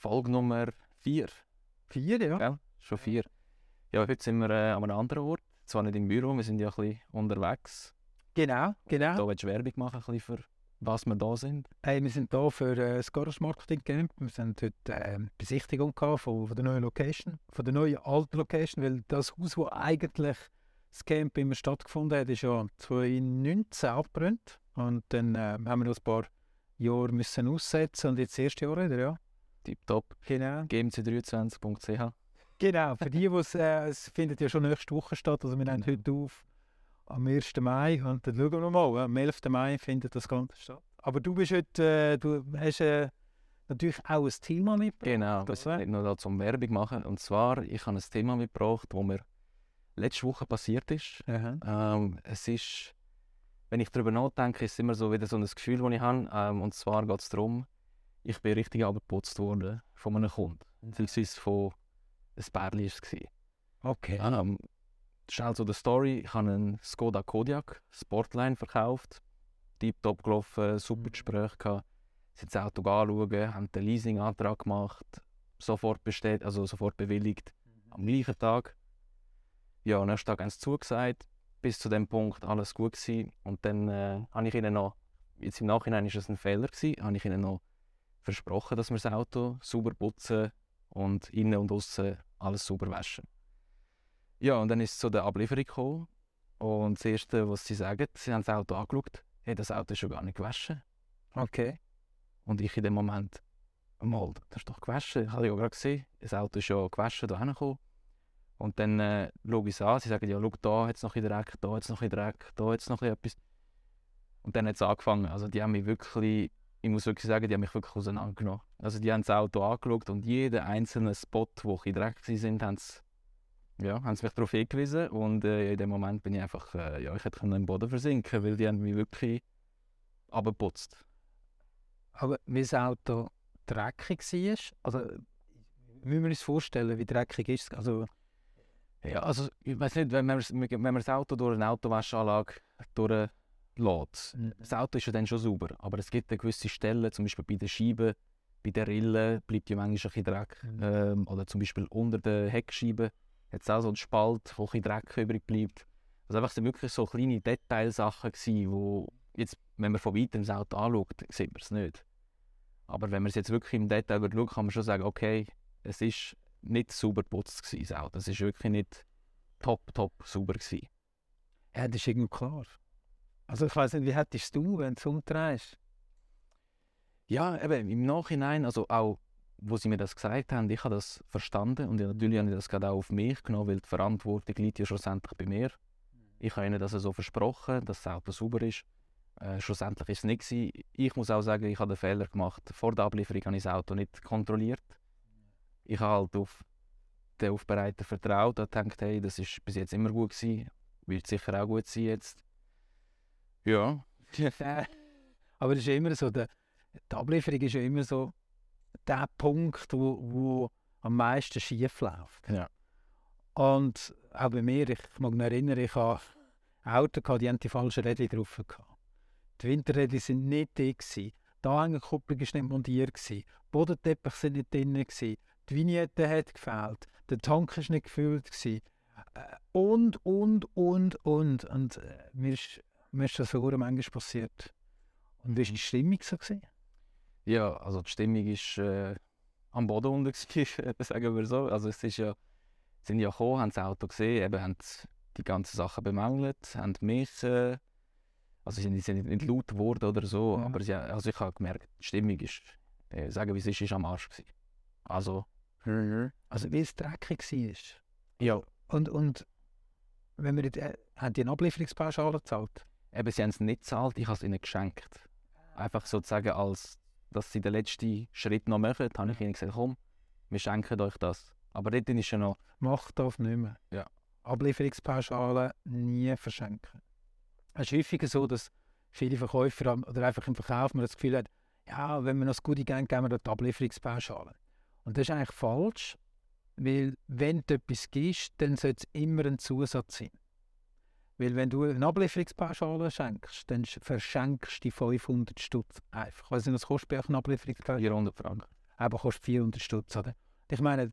Folge Nummer 4. Vier, ja. Gell? Schon vier. Ja, heute sind wir äh, an einem anderen Ort. Zwar nicht im Büro, wir sind ja ein bisschen unterwegs. Genau, genau. Da willst du Werbung machen, ein bisschen für was wir da sind. Hey, wir sind hier für äh, das Garage Marketing Camp. Wir haben heute äh, Besichtigung gehabt von, von der neuen Location, von der neuen alten Location, weil das Haus, wo eigentlich das Camp immer stattgefunden hat, ist ja 2019 abgebrannt. Und dann äh, haben wir noch ein paar Jahre müssen aussetzen und jetzt das erste Jahr wieder, ja. Tipptopp. Genau. gmc23.ch. Genau, für die, die es, äh, es findet ja schon nächste Woche statt. Also wir nehmen heute auf am 1. Mai und dann schauen wir mal. Am 11. Mai findet das Ganze statt. Aber du bist heute, äh, du hast äh, natürlich auch ein Thema mitgebracht. Genau, Das wär- nicht nur da zum Werbung machen. Und zwar, ich habe ein Thema mitgebracht, das mir letzte Woche passiert ist. Ähm, es ist, wenn ich darüber nachdenke, ist es immer so wieder so ein Gefühl, das ich habe. Ähm, und zwar geht es darum, ich bin richtig abgeputzt worden von einem Kunden. Beziehungsweise von ein Bärli war es. gewesen. Okay. Ähm, schnell zu der Story. Ich habe einen Skoda Kodiaq Sportline verkauft. Tiptop gelaufen, super Mhm. Gespräch gehabt. Sie das Auto anschauen, haben den Leasingantrag gemacht, sofort bestellt, also sofort bewilligt, am gleichen Tag. Ja, am nächsten Tag haben sie zugesagt. Bis zu dem Punkt alles gut gewesen. Und dann äh, habe ich ihnen noch, jetzt im Nachhinein ist es ein Fehler gewesen, habe ich ihnen noch versprochen, dass wir das Auto sauber putzen und innen und außen alles sauber waschen. Ja, und dann ist es zu der Ablieferung gekommen. Und das Erste, was sie sagen, sie haben das Auto angeschaut, hey, das Auto ist schon gar nicht gewaschen. Okay. Und ich in dem Moment, mal, das ist doch gewaschen. Ich habe ja gerade gesehen, das Auto ist ja gewaschen, da hingekommen. Und dann äh, schaue ich es an, sie sagen, ja, schau, da hat es noch ein Dreck, da hat es noch ein Dreck, da hat es noch etwas. Und dann hat es angefangen. Also die haben mich wirklich, ich muss wirklich sagen, die haben mich wirklich auseinandergenommen. Also die haben das Auto angeschaut und jeden einzelnen Spot, wo bisschen Dreck waren, haben sie, ja, haben sie mich darauf hingewiesen. Und äh, in dem Moment bin ich einfach, äh, ja, ich hätte im Boden versinken weil die haben mich wirklich abgeputzt. Aber wie das Auto dreckig war, also müssen wir uns vorstellen, wie dreckig ist es? Also, Ja, also ich weiß nicht, wenn man, wenn man das Auto durch eine Autowaschanlage durchlässt, das Auto ist ja dann schon sauber, aber es gibt gewisse Stellen, zum Beispiel bei den Scheiben, bei den Rillen bleibt ja manchmal ein bisschen Dreck. Mhm. Ähm, oder zum Beispiel unter den Heckscheiben hat es auch so einen Spalt, wo ein bisschen Dreck übrig bleibt. Also einfach sind wirklich so kleine Detailsachen gewesen, wo jetzt, wenn man von weitem das Auto anschaut, sieht man es nicht. Aber wenn man es jetzt wirklich im Detail schaut, kann man schon sagen, okay, es ist nicht sauber geputzt gewesen, das Auto. Es ist wirklich nicht top, top sauber gewesen. ja, das ist irgendwie klar. Also ich weiß nicht, wie hättest du, wenn du es umdrehst? Ja, eben im Nachhinein, also auch, wo sie mir das gesagt haben, ich habe das verstanden und natürlich habe ich das gerade auch auf mich genommen, weil die Verantwortung liegt ja schlussendlich bei mir. Ich habe ihnen das so versprochen, dass das Auto sauber ist. Äh, schlussendlich ist es nicht gewesen. Ich muss auch sagen, ich habe den Fehler gemacht. Vor der Ablieferung habe ich das Auto nicht kontrolliert. Ich habe halt auf den Aufbereiter vertraut und gedacht, hey, das ist bis jetzt immer gut gewesen, wird sicher auch gut sein jetzt. Ja. Aber das ist ja immer so, der, die Ablieferung ist ja immer so der Punkt, wo, wo am meisten schief läuft. Ja. Und auch bei mir, ich mag mich erinnern, ich habe ein Auto, gehabt, die haben die falschen Räder drauf. Gehabt. Die Winterräder sind nicht. Gewesen. Die Anhängerkupplung war nicht montiert. Gewesen. Die Bodenteppich sind nicht drin. Gewesen. Die Vignette hat gefehlt. Der Tank war nicht gefüllt. Gewesen. Äh, Und, und, und, und. Und äh, mir, ist, mir ist das so manchmal passiert. Und wie war die Stimmung so? Gewesen? Ja, also die Stimmung ist äh, am Boden unten, gewesen, sagen wir so. Also es ist ja, sind ja gekommen, haben das Auto gesehen, eben haben die ganzen Sachen bemängelt, haben mich, äh, also sie sind, nicht laut geworden oder so, Ja. aber sie, also ich habe gemerkt, die Stimmung ist, äh, sagen wie es ist, ist am Arsch gewesen. Also, Also wie es dreckig war. ja, Und, und wenn wir jetzt, äh, haben die eine Ablieferungspauschale gezahlt? Eben sie haben es nicht gezahlt, ich habe es ihnen geschenkt. Einfach sozusagen als, dass sie den letzten Schritt noch machen, habe ich ihnen gesagt, komm, wir schenken euch das. Aber dort ist ja noch, Macht darf nicht mehr. Ja. Ablieferungspauschale nie verschenken. Es ist häufiger so, dass viele Verkäufer oder einfach im Verkauf man das Gefühl hat, ja, wenn wir noch das Goodie geben, geben wir dort die Ablieferungspauschale. Und das ist eigentlich falsch, weil wenn du etwas gibst, dann sollte es immer ein Zusatz sein. Weil wenn du eine Ablieferungspauschale schenkst, dann sch- verschenkst du die 500 Stutz einfach. Nicht, was kostet bei euch eine Ablieferungspauschale? 400 Franken. eben kostet 400 Stutz. Oder? Ich meine,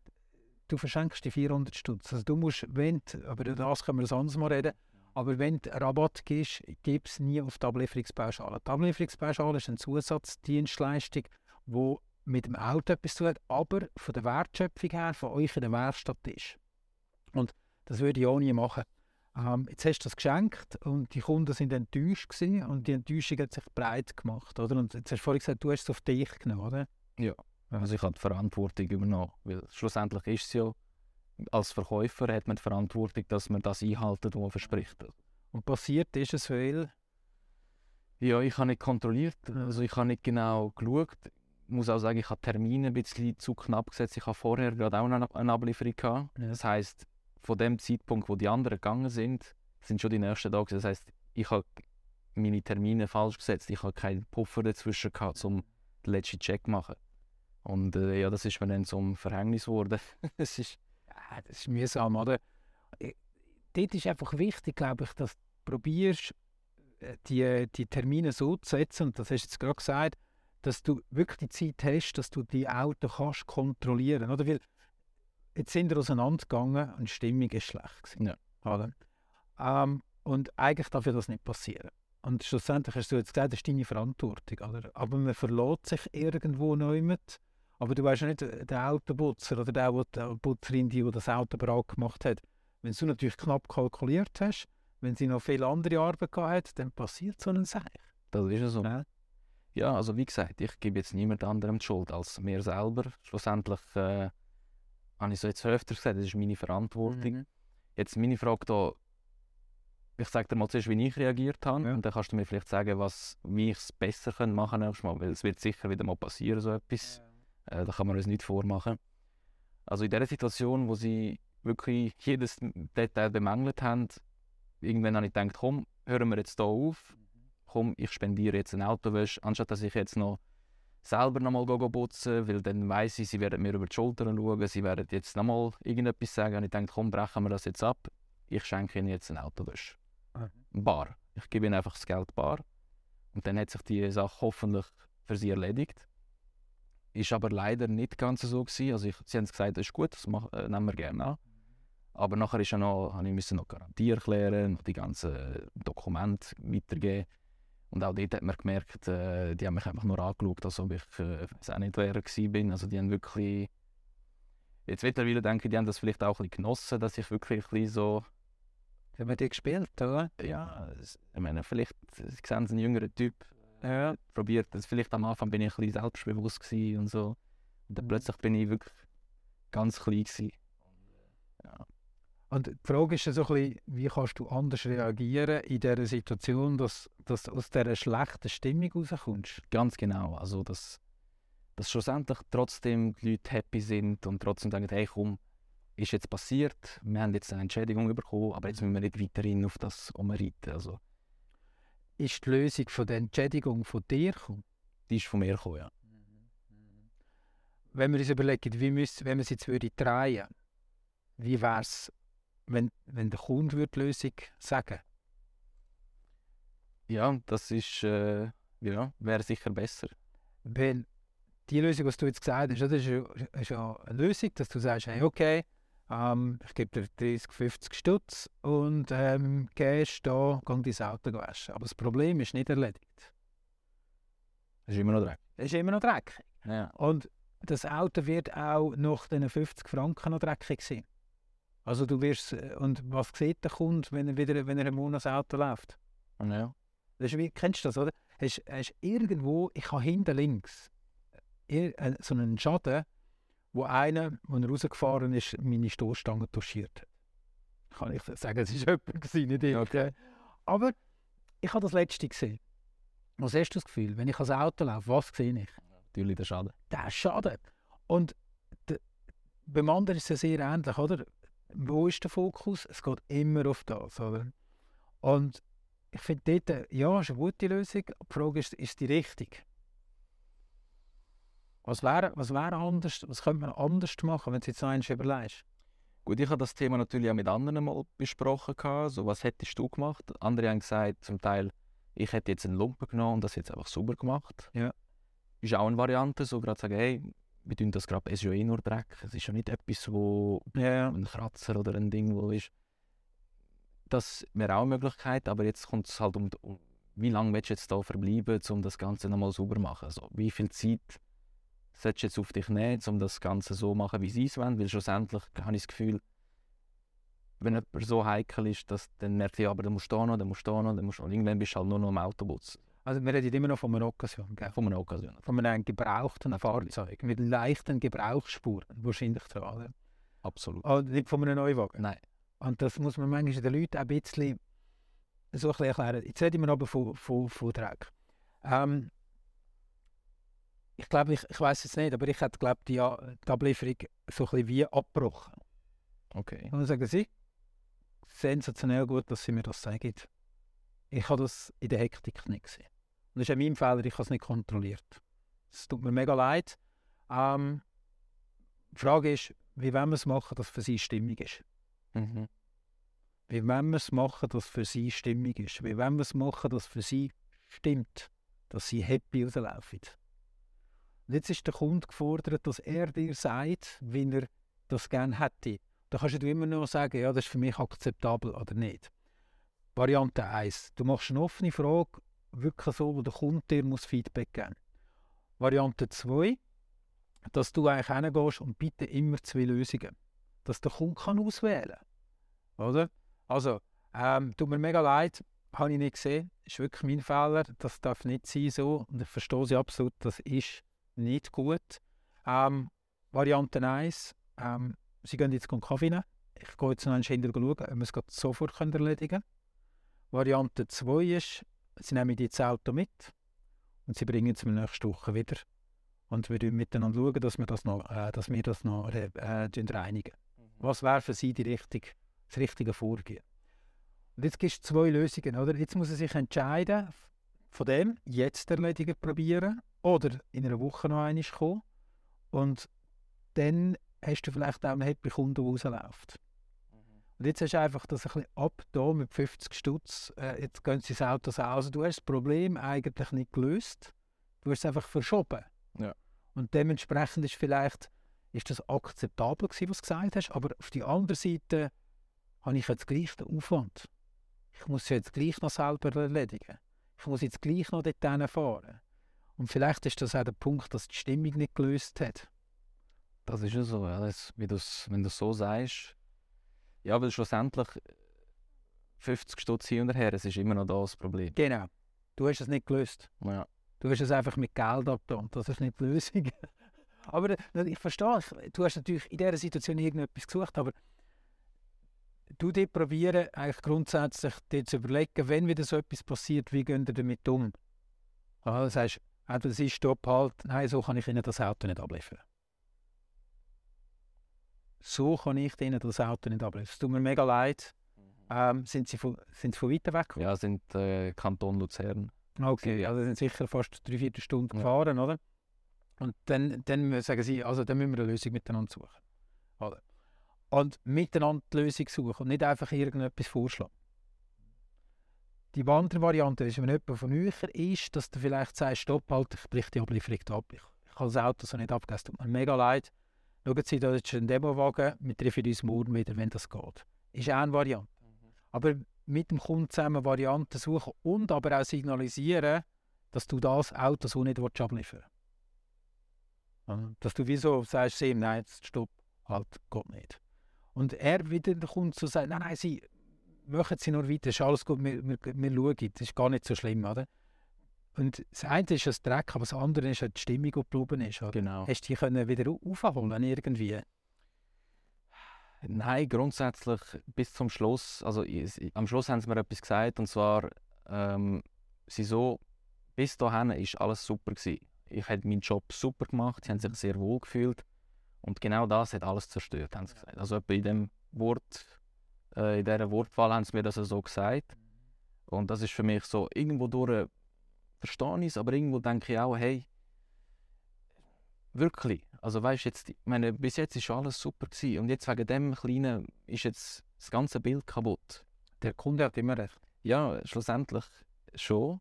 du verschenkst die 400 Stutz. Also du musst, wenn, aber das können wir das anderes mal reden, aber wenn du Rabatt gibst, gib es nie auf die Ablieferungspauschale. Die Ablieferungspauschale ist eine Zusatzdienstleistung, die mit dem Auto etwas zu tun hat, aber von der Wertschöpfung her von euch in der Werkstatt ist. Und das würde ich auch nie machen. Ähm, jetzt hast du das geschenkt und die Kunden sind enttäuscht gewesen und die Enttäuschung hat sich breit gemacht, oder? Und jetzt hast du vorhin gesagt, du hast es auf dich genommen, oder? Ja. Also ich habe die Verantwortung übernommen, weil schlussendlich ist es ja, als Verkäufer hat man die Verantwortung, dass man das einhalten, was man verspricht. Und passiert ist es viel? Ja, ich habe nicht kontrolliert, also ich habe nicht genau geschaut. Ich muss auch sagen, ich habe Termine ein bisschen zu knapp gesetzt. Ich habe vorher gerade auch eine, eine Ablieferung gehabt. Das heißt, von dem Zeitpunkt, wo die anderen gegangen sind, sind schon die nächsten Tage. Das heißt, ich habe meine Termine falsch gesetzt. Ich habe keinen Puffer dazwischen gehabt, um den letzten Check zu machen. Und äh, ja, das ist mir dann zum Verhängnis geworden. es ist, Ja, das ist mühsam, oder? Ich- Dort ist einfach wichtig, glaube ich, dass du probierst, äh, die, die Termine so zu setzen, und das hast du jetzt gerade gesagt, dass du wirklich die Zeit hast, dass du die Autos kannst kontrollieren? Weil jetzt sind wir auseinandergegangen und die Stimmung ist schlecht gewesen, Ja. oder? Ähm, und eigentlich darf ja das nicht passieren. Und schlussendlich hast du jetzt gesagt, das ist deine Verantwortung, oder? Aber man verlässt sich irgendwo neu mit. Aber du weißt ja nicht, äh, der Autoputzer oder der, wo die Putzerin, die, die das Auto bereit gemacht hat, wenn du natürlich knapp kalkuliert hast, wenn sie noch viele andere Arbeit gehabt hat, dann passiert so ein Seich. das ist ja so. Ja. Ja, also wie gesagt, ich gebe jetzt niemand anderem die Schuld als mir selber. Schlussendlich äh, habe ich so jetzt öfter gesagt, das ist meine Verantwortung. Mhm. Jetzt meine Frage da, ich sage dir mal zuerst, wie ich reagiert habe Ja. und dann kannst du mir vielleicht sagen, was, wie ich es besser können machen nächstes Mal, weil es wird sicher wieder mal passieren, so etwas. Äh, da kann man uns nicht vormachen. Also in der Situation, wo sie wirklich jedes Detail bemängelt haben, irgendwann habe ich gedacht, komm, hören wir jetzt hier auf, komm, ich spendiere jetzt eine Autowäsche, anstatt dass ich jetzt noch selber nochmal putzen weil dann weiss ich, sie werden mir über die Schultern schauen, sie werden jetzt nochmal irgendetwas sagen und ich denke, komm, brechen wir das jetzt ab, ich schenke ihnen jetzt eine Autowäsche. Bar. Ich gebe ihnen einfach das Geld bar und dann hat sich die Sache hoffentlich für sie erledigt. Ist aber leider nicht ganz so gewesen. Also ich, sie haben gesagt, das ist gut, das mach, äh, nehmen wir gerne an. Aber nachher ist ja noch, habe ich müssen noch Garantie erklären, noch die ganzen Dokumente weitergeben. Und auch dort hat man gemerkt, äh, die haben mich einfach nur angeschaut, als ob ich äh, weiß auch nicht wer bin. Also die haben wirklich... Jetzt mittlerweile denke ich, die haben das vielleicht auch ein bisschen genossen, dass ich wirklich ein bisschen so... Haben wir die gespielt, oder? Ja, ich meine, vielleicht äh, sie sehen sie einen jüngeren Typ, Ja. probiert das. Vielleicht am Anfang bin ich ein bisschen selbstbewusst gewesen und so. Und dann Mhm. plötzlich bin ich wirklich ganz klein gewesen. Und die Frage ist ja so ein bisschen, wie kannst du anders reagieren in dieser Situation, dass, dass du aus dieser schlechten Stimmung rauskommst? Ganz genau. Also, dass, dass schlussendlich trotzdem die Leute happy sind und trotzdem sagen, hey komm, ist jetzt passiert, wir haben jetzt eine Entschädigung bekommen, aber jetzt müssen wir nicht weiterhin auf das umreiten. Also, Ist die Lösung von der Entschädigung von dir gekommen? die ist von mir gekommen, ja. Wenn wir uns überlegen, wie müsst, wenn wir es jetzt würde drehen, wie wäre es, wenn, wenn der Kunde würde die Lösung sagen Ja, das ist, äh, ja, wäre sicher besser. Weil die Lösung, was du jetzt gesagt hast, oder, ist, ja, ist ja eine Lösung, dass du sagst, hey, okay, ähm, ich gebe dir 30, 50 Stutz und ähm, gehst da, geh dein Auto waschen. Aber das Problem ist nicht erledigt. Das ist immer noch dreckig. Es ist immer noch dreckig. Ja. Und das Auto wird auch nach den 50 Franken noch dreckig sein. Also du wirst, äh, und was sieht der Kunde, wenn er wieder, wenn er einen Monat Auto läuft? ja. Das ist wie, kennst du das, oder? Hast, hast irgendwo, ich habe hinten links ir- äh, so einen Schaden, wo einer, als er rausgefahren ist, meine Stoßstange touchiert hat. Kann ich sagen, es war jemand, nicht ich. Okay. Aber ich habe das letzte gesehen. Was hast du das Gefühl, wenn ich ans Auto laufe, was sehe ich? Natürlich der Schaden. Der Schaden. Und de, beim anderen ist es sehr ähnlich, oder? Wo ist der Fokus? Es geht immer auf das, oder? Und ich finde dort, ja, ist eine gute Lösung. Die Frage ist, ist die richtig? Was wäre was wäre anders, was könnte man anders machen, wenn du jetzt noch eins überlegst? Gut, ich habe das Thema natürlich auch mit anderen mal besprochen. So, was hättest du gemacht? Andere haben gesagt, zum Teil, ich hätte jetzt einen Lumpen genommen und das jetzt einfach sauber gemacht. Ja. Ist auch eine Variante, so gerade sagen, hey, wir tun das gerade, es ist ja eh nur Dreck. Es ist ja nicht etwas, wo Ja, ein Kratzer oder ein Ding, wo ist. Das wäre auch eine Möglichkeit, aber jetzt kommt es halt um, um wie lange willst du jetzt da verbleiben, um das Ganze nochmal sauber zu machen. Also, wie viel Zeit solltest du jetzt auf dich nehmen, um das Ganze so zu machen, wie sie es wollen? Weil schlussendlich habe ich das Gefühl, wenn jemand so heikel ist, dass, dann merkt ich, aber dann musst du da noch, dann musst du da noch, dann musst du noch. Irgendwann bist du halt nur noch im Autobus. Also wir reden immer noch von einer Occasion, gell? Von einer Occasion. von einem gebrauchten Natürlich. Fahrzeug mit leichten Gebrauchsspuren wahrscheinlich dran. Oder? Absolut. Oh, nicht von einem Neuwagen. Nein. Und das muss man manchmal den Leuten auch ein bisschen so ein bisschen erklären. Jetzt reden wir aber von, von, von Dreck. Ähm, ich glaube, ich, ich weiß es nicht, aber ich hätte glaube die, A- die Ablieferung so ein bisschen wie abgebrochen. Okay. Und dann sagen sie, sensationell gut, dass sie mir das sagen. Ich habe das in der Hektik nicht gesehen. Und das ist auch mein Fehler, ich habe es nicht kontrolliert. Es tut mir mega leid. Ähm, die Frage ist, wie wollen wir es machen, dass für sie stimmig ist? Mhm. Wie wollen wir es machen, dass für sie stimmig ist? Wie wollen wir es machen, dass für sie stimmt? Dass sie happy rauslaufen? Und jetzt ist der Kunde gefordert, dass er dir sagt, wie er das gerne hätte. Da kannst du immer nur sagen, ja, das ist für mich akzeptabel oder nicht. Variante 1. Du machst eine offene Frage, wirklich so, wo der Kunde dir muss Feedback geben Variante 2. Dass du eigentlich hingehst und bitte immer zwei Lösungen. Dass der Kunde kann auswählen kann. Oder? Also, ähm, tut mir mega leid, habe ich nicht gesehen. Ist wirklich mein Fehler. Das darf nicht sein so. Und ich verstehe sie absolut, das ist nicht gut. Ähm, Variante 1. Ähm, sie gehen jetzt einen Kaffee nehmen. Ich gehe jetzt noch einen Schinder schauen, ob wir es sofort erledigen können. Variante 2 ist, sie nehmen das Auto mit und sie bringen es mir nächste Woche wieder. Und wir schauen miteinander schauen, dass wir das noch, äh, dass wir das noch äh, äh, reinigen. Was wäre für sie die richtige, das richtige Vorgehen? Und jetzt gibt es zwei Lösungen. Oder? Jetzt muss er sich entscheiden, von dem jetzt erledigen probieren oder in einer Woche noch einmal kommen. Und dann hast du vielleicht auch einen happy Kunden, der rausläuft. Und jetzt hast du einfach das ein bisschen ab da mit 50 Stutz. Äh, jetzt gehen sie das Auto aus. Du hast das Problem eigentlich nicht gelöst. Du hast es einfach verschoben. Ja. Und dementsprechend ist vielleicht ist das akzeptabel gewesen, was du gesagt hast. Aber auf der anderen Seite habe ich jetzt gleich den Aufwand. Ich muss es jetzt gleich noch selber erledigen. Ich muss jetzt gleich noch dort fahren. Und vielleicht ist das auch der Punkt, dass die Stimmung nicht gelöst hat. Das ist ja so, ja. Das, wie du's, wenn du es so sagst. Ja, weil schlussendlich 50 Stutz hin und her, es ist immer noch das Problem. Genau. Du hast es nicht gelöst. Ja. Du hast es einfach mit Geld abgetan. Das ist nicht die Lösung. aber äh, ich verstehe, du hast natürlich in dieser Situation irgendetwas gesucht, aber du dir probieren, eigentlich grundsätzlich dir zu überlegen, wenn wieder so etwas passiert, wie gehen ihr damit um? Ja, du sagst, entweder es ist Stopp, halt, nein, so kann ich Ihnen das Auto nicht abliefern. So kann ich Ihnen das Auto nicht abliefern. Es tut mir mega leid. Ähm, sind, Sie von, sind Sie von weiter weg? Ja, sind äh, Kanton Luzern. Okay, also sind sicher fast drei, vier Stunden Ja. gefahren, oder? Und dann, dann sagen sie, also dann müssen wir eine Lösung miteinander suchen. Oder? Und miteinander die Lösung suchen und nicht einfach irgendetwas vorschlagen. Die andere Variante ist, wenn jemand von euch ist, dass du vielleicht sagst, stopp, halt, ich brich die Ablieferung ab. Ich, ich kann das Auto so nicht abgeben, es tut mir mega leid. Schauen Sie, da ist ein Demowagen, wir treffen uns morgen wieder, wenn das geht. Ist eine Variante. Aber mit dem Kunden zusammen Varianten suchen und aber auch signalisieren, dass du das Auto so nicht abliefern willst. Dass du wieso sagst, ihm, nein, jetzt stopp, halt, geht nicht. Und er wieder der Kunde zu sagen, nein, nein, sie machen sie nur weiter, ist alles gut, wir, wir, wir schauen, das ist gar nicht so schlimm, oder? Und das eine ist das Dreck, aber das andere ist halt die Stimmung, die geblieben ist. Oder? Genau. Hast du die können wieder au- aufholen irgendwie? Nein, grundsätzlich bis zum Schluss. Also ich, am Schluss haben sie mir etwas gesagt und zwar, ähm, sie so, bis dahin ist alles super gewesen. Ich habe meinen Job super gemacht, sie haben sich sehr wohl gefühlt und genau das hat alles zerstört, haben sie gesagt. Also in dem Wort, äh, in dieser Wortwahl haben sie mir das so gesagt und das ist für mich so irgendwo durch verstehe ich es, aber irgendwo denke ich auch, hey, wirklich, also weißt jetzt, ich meine, bis jetzt ist alles super gewesen und jetzt wegen dem Kleinen ist jetzt das ganze Bild kaputt. Der Kunde hat immer recht. Ja, schlussendlich schon.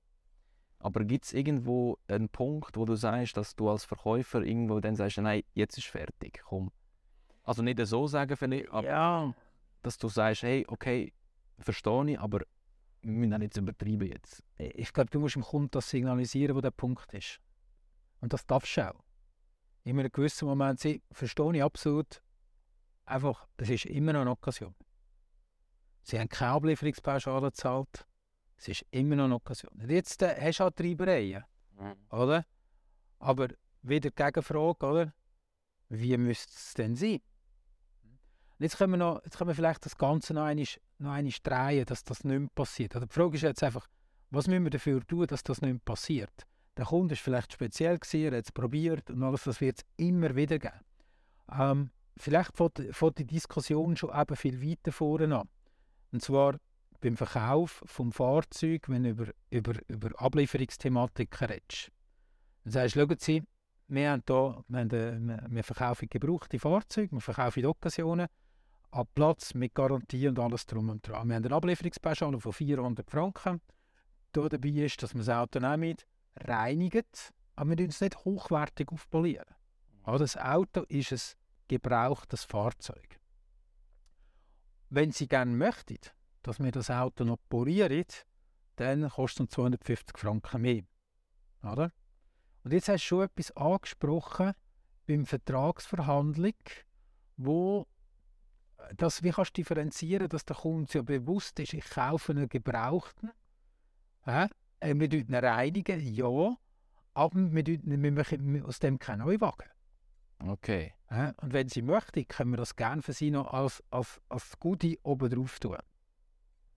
Aber gibt es irgendwo einen Punkt, wo du sagst, dass du als Verkäufer irgendwo dann sagst, nein, jetzt ist fertig, komm. Also nicht so sagen, vielleicht, aber Ja, dass du sagst, hey, okay, verstehe ich, aber wir müssen auch nicht übertreiben jetzt. ich glaube, du musst dem Kunden das signalisieren, wo der Punkt ist. Und das darfst du auch. In einem gewissen Moment sie verstehe ich absolut. Einfach, das ist immer noch eine Occasion. Sie haben keine Ablieferungspauschale gezahlt. Es ist immer noch eine Occasion. Und jetzt äh, hast du halt Treibereien, oder? Aber wieder die Gegenfrage, oder? Wie müsste es denn sein? Und jetzt können wir, noch, jetzt können wir vielleicht das Ganze noch einmal, noch einmal drehen, dass das nicht mehr passiert. Also die Frage ist jetzt einfach, was müssen wir dafür tun, dass das nicht mehr passiert? Der Kunde ist vielleicht speziell er hat es probiert und alles, das wird es immer wieder geben. Ähm, vielleicht fängt die Diskussion schon eben viel weiter vorne an. Und zwar beim Verkauf vom Fahrzeug, wenn du über, über, über Ablieferungsthematiken redest. Dann sagst du, schauen Sie, wir, haben da, wir, haben, äh, wir verkaufen gebrauchte Fahrzeuge, wir verkaufen Occasionen, ab Platz mit Garantie und alles drum und dran. Wir haben eine Ablieferungspauschale von 400 Franken. Da dabei ist, dass wir das Auto nehmen, reinigen, aber wir es nicht hochwertig aufpolieren. Ja, das Auto ist ein gebrauchtes Fahrzeug. Wenn Sie gerne möchten, dass wir das Auto noch polieren, dann kostet es 250 Franken mehr. Oder? Und jetzt hast du schon etwas angesprochen beim Vertragsverhandlung, wo das, wie kannst du differenzieren, dass der Kunde ja bewusst ist, ich kaufe einen Gebrauchten. Äh, Wir tun ihn reinigen, ja, aber wir, wir aus dem keinen Neuwagen. Okay. Hä? Und wenn Sie möchten, können wir das gerne für Sie noch als, als, als Goodie oben drauf tun.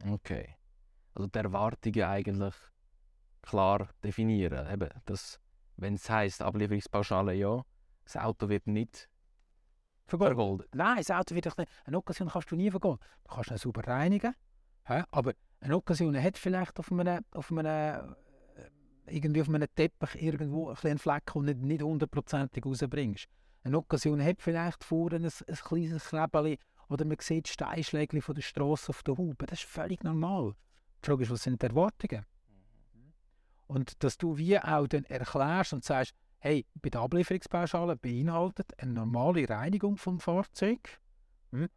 Okay. Also die Erwartungen eigentlich klar definieren. Eben, dass, wenn es heisst, Ablieferungspauschale ja, das Auto wird nicht vergoldet. Nein, das Auto wird nicht. Eine Occasion kannst du nie vergehen. Du kannst ihn sauber reinigen, hä? aber eine Occasion hat vielleicht auf einem, auf einem, irgendwie auf einem Teppich irgendwo ein kleinen Fleck, den du nicht, nicht hundertprozentig rausbringst. Eine Occasion hat vielleicht vorne ein, ein kleines Knäbeli oder man sieht Steinschläge von der Straße auf der Haube. Das ist völlig normal. Die Frage ist, was sind die Erwartungen? Und dass du wie auch dann erklärst und sagst, hey, bei der Ablieferungspauschale beinhaltet eine normale Reinigung vom Fahrzeug. Hm?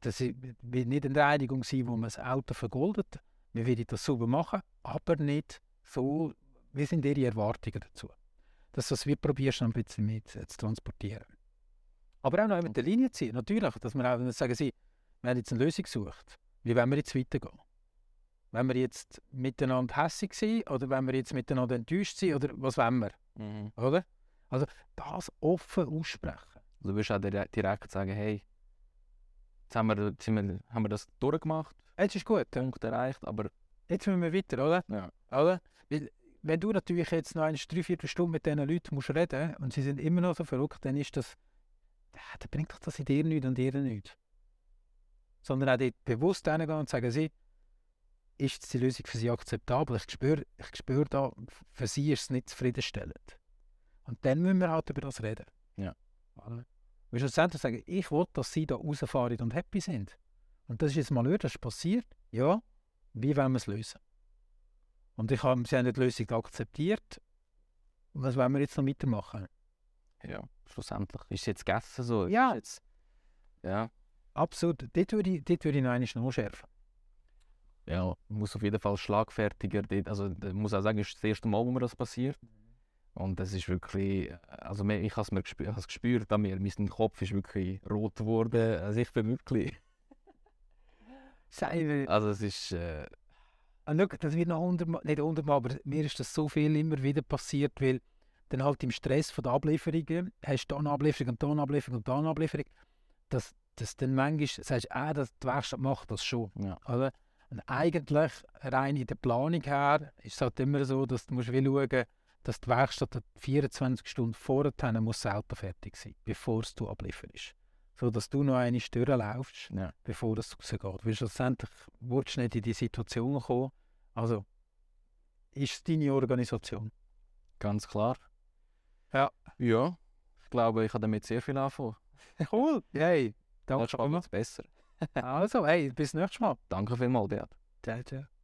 Das wird nicht eine Reinigung sein, wo man das Auto vergoldet. Wir werden das sauber machen, aber nicht so, wie sind Ihre Erwartungen dazu? Dass das wie probierst, ein bisschen mit zu transportieren. Aber auch noch mit der Linie ziehen, natürlich, dass wir auch sagen, Sie, wir haben jetzt eine Lösung gesucht. Wie wollen wir jetzt weitergehen? Wenn wir jetzt miteinander hässig sind oder wenn wir jetzt miteinander enttäuscht sind oder was wollen wir? Mhm. Oder? Also das offen aussprechen. Du wirst auch dire- direkt sagen, hey, jetzt haben wir, jetzt haben wir das durchgemacht, Jetzt ist gut. Punkt erreicht, aber Jetzt müssen wir weiter, oder? Ja. Oder? Weil, wenn du natürlich jetzt noch eine Dreiviertelstunde mit diesen Leuten musst reden und sie sind immer noch so verrückt, dann ist das, dann bringt doch das in dir nichts und ihr nichts. Sondern auch dort bewusst hingehen und sagen, sie, ist die Lösung für sie akzeptabel? Ich spüre, ich spüre da, für sie ist es nicht zufriedenstellend. Und dann müssen wir halt über das reden. Ja. Wir schlussendlich sagen, ich will, dass sie da rausfahren und happy sind. Und das ist jetzt mal das ist passiert. Ja, wie wollen wir es lösen? Und ich habe, sie haben die Lösung akzeptiert. Was wollen wir jetzt noch weitermachen? ja, schlussendlich ist es jetzt gegessen so. Ja. Jetzt, ja, Absolut. Dort würde ich, dort würde ich noch einmal nachschärfen. Ja, man muss auf jeden Fall schlagfertiger, also ich muss auch sagen, es ist das erste Mal, wo mir das passiert. Und das ist wirklich, also ich habe es mir gespü ich habe es gespürt an mir, mein Kopf ist wirklich rot geworden. Also ich bin wirklich, Sei, also es ist, äh, Und schau, das wird noch hundertmal, nicht hundertmal, aber mir ist das so viel immer wieder passiert, weil dann halt im Stress von der Ablieferungen, hast du da eine Ablieferung und da eine Ablieferung und da eine Ablieferung, dass, dass dann manchmal sagst, ah, das, die Werkstatt macht das schon. ja, Oder? Und eigentlich, rein in der Planung her, ist es halt immer so, dass du musst schauen dass die Werkstatt 24 Stunden vorher muss das Auto fertig sein, bevor es du ablieferst. So dass du noch eine Större laufst, ja. bevor es rausgeht. Weil schlussendlich willst du nicht in die Situation kommen. Also, ist es deine Organisation. ganz klar. Ja. Ja, ich glaube, ich habe damit sehr viel anfangen. Cool. Hey, danke vielmals. wird's besser. Also, hey, bis nächstes Mal. Danke vielmals, Beat. Ciao, ciao.